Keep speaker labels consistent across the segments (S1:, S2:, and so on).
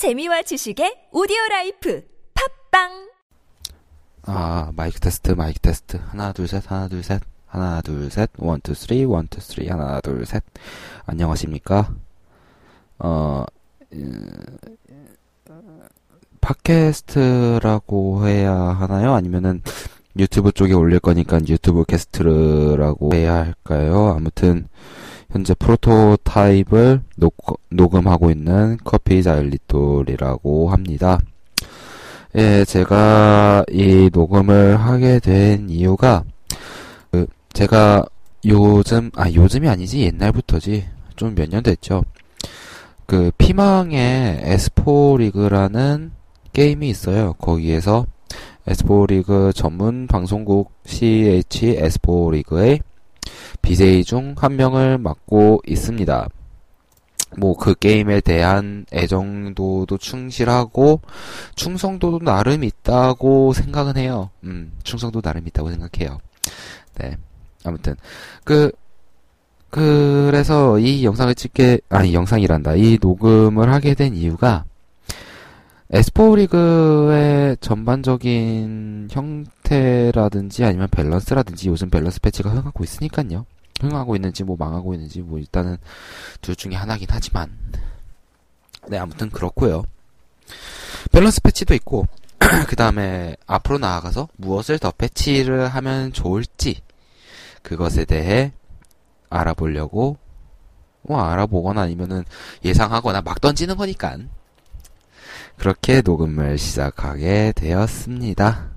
S1: 재미와 지식의 오디오 라이프 팟빵
S2: 아, 마이크 테스트, 마이크 테스트. 하나, 둘, 셋, 하나, 둘, 셋. 하나, 둘, 셋. one, two, three, one, two, three. 하나, 둘, 셋. 안녕하십니까? 어, 음, 팟캐스트라고 해야 하나요? 아니면은 유튜브 쪽에 올릴 거니까 유튜브 캐스트라고 해야 할까요? 아무튼, 현재 프로토타입을 녹, 녹음하고 있는 커피 자일리톨이라고 합니다. 예, 제가 이 녹음을 하게 된 이유가, 그, 제가 요즘, 아, 요즘이 아니지, 옛날부터지. 좀 몇 년 됐죠. 그, 피망의 에스포 리그라는 게임이 있어요. 거기에서 에스포 리그 전문 방송국 CH 에스포 리그의 BJ 중 한 명을 맡고 있습니다. 뭐 그 게임에 대한 애정도도 충실하고 충성도도 나름 있다고 생각은 해요. 음, 충성도 나름 있다고 생각해요. 네. 아무튼 그 그래서 이 영상을 찍게 아니 영상이란다. 이 녹음을 하게 된 이유가 S4 리그의 전반적인 형태라든지 아니면 밸런스라든지 요즘 밸런스 패치가 흥하고 있으니까요. 흥하고 있는지 뭐 망하고 있는지 뭐 일단은 둘 중에 하나긴 하지만 네 아무튼 그렇고요. 밸런스 패치도 있고 그 다음에 앞으로 나아가서 무엇을 더 패치를 하면 좋을지 그것에 대해 알아보려고 뭐 알아보거나 아니면은 예상하거나 막 던지는 거니까 그렇게 녹음을 시작하게 되었습니다.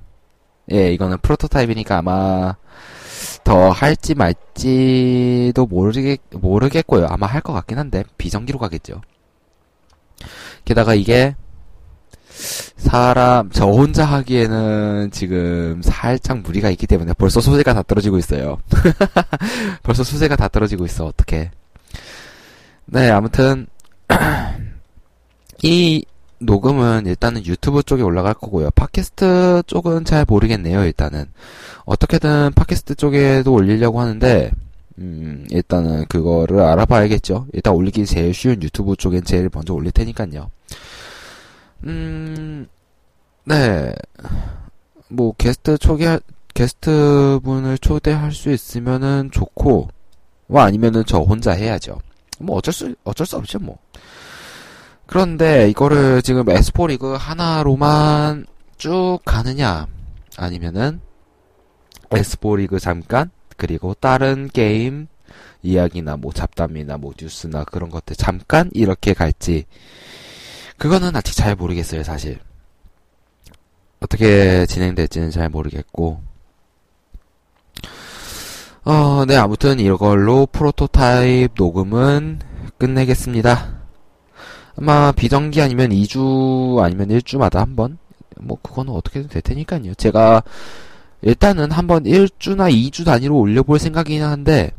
S2: 예, 이거는 프로토타입이니까 아마 더 할지 말지도 모르겠, 모르겠고요. 아마 할 것 같긴 한데, 비정기로 가겠죠. 게다가 이게, 사람, 저 혼자 하기에는 지금 살짝 무리가 있기 때문에 벌써 소재가 다 떨어지고 있어요. 벌써 소재가 다 떨어지고 있어, 어떻게. 네, 아무튼, 이 녹음은 일단은 유튜브 쪽에 올라갈 거고요. 팟캐스트 쪽은 잘 모르겠네요, 일단은. 어떻게든 팟캐스트 쪽에도 올리려고 하는데, 음, 일단은 그거를 알아봐야겠죠. 일단 올리기 제일 쉬운 유튜브 쪽엔 제일 먼저 올릴 테니까요. 음, 네. 뭐, 게스트 초대, 게스트 분을 초대할 수 있으면은 좋고, 뭐 아니면은 저 혼자 해야죠. 뭐 어쩔 수, 어쩔 수 없죠, 뭐. 그런데 이거를 지금 에스포 리그 하나로만 쭉 가느냐, 아니면은 에스포 리그 잠깐, 그리고 다른 게임 이야기나 뭐 잡담이나 뭐 뉴스나 그런 것들 잠깐 이렇게 갈지, 그거는 아직 잘 모르겠어요, 사실. 어떻게 진행될지는 잘 모르겠고. 어, 네, 아무튼 이걸로 프로토타입 녹음은 끝내겠습니다. 아마 비정기 아니면 2주 아니면 1주마다 한 번? 뭐, 그거는 어떻게든 될 테니까요. 제가 일단은 한번 1주나 2주 단위로 올려볼 생각이긴 한데,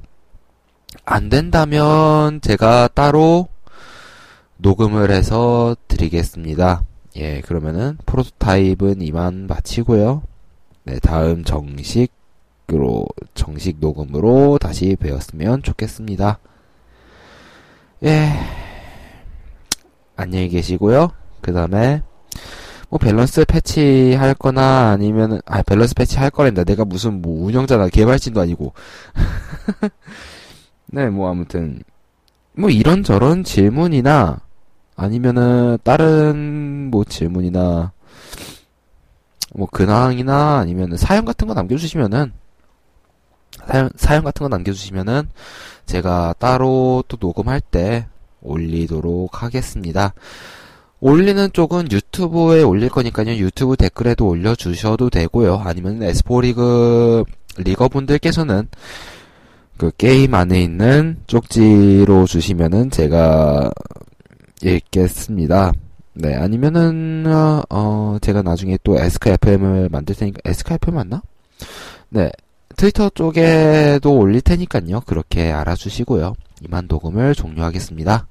S2: 안 된다면 제가 따로 녹음을 해서 드리겠습니다. 예, 그러면은 프로토타입은 이만 마치고요. 네, 다음 정식으로, 정식 녹음으로 다시 뵈었으면 좋겠습니다. 예. 안녕히 계시고요. 그 다음에 뭐 밸런스 패치 할 거나 아니면은 아 밸런스 패치 할 거란다. 내가 무슨 뭐 운영자나 개발진도 아니고. 네, 뭐 아무튼 뭐 이런저런 질문이나 아니면은 다른 뭐 질문이나 뭐 근황이나 아니면은 사연 같은 거 남겨 주시면은 사연 사연 같은 거 남겨 주시면은 제가 따로 또 녹음할 때 올리도록 하겠습니다. 올리는 쪽은 유튜브에 올릴 거니까요. 유튜브 댓글에도 올려주셔도 되고요. 아니면 에스포리그 리거분들께서는 그 게임 안에 있는 쪽지로 주시면은 제가 읽겠습니다. 네, 아니면은 어 제가 나중에 또 에스카 FM을 만들 테니까 에스카 FM 맞나? 네, 트위터 쪽에도 올릴 테니까요. 그렇게 알아주시고요. 이만 녹음을 종료하겠습니다.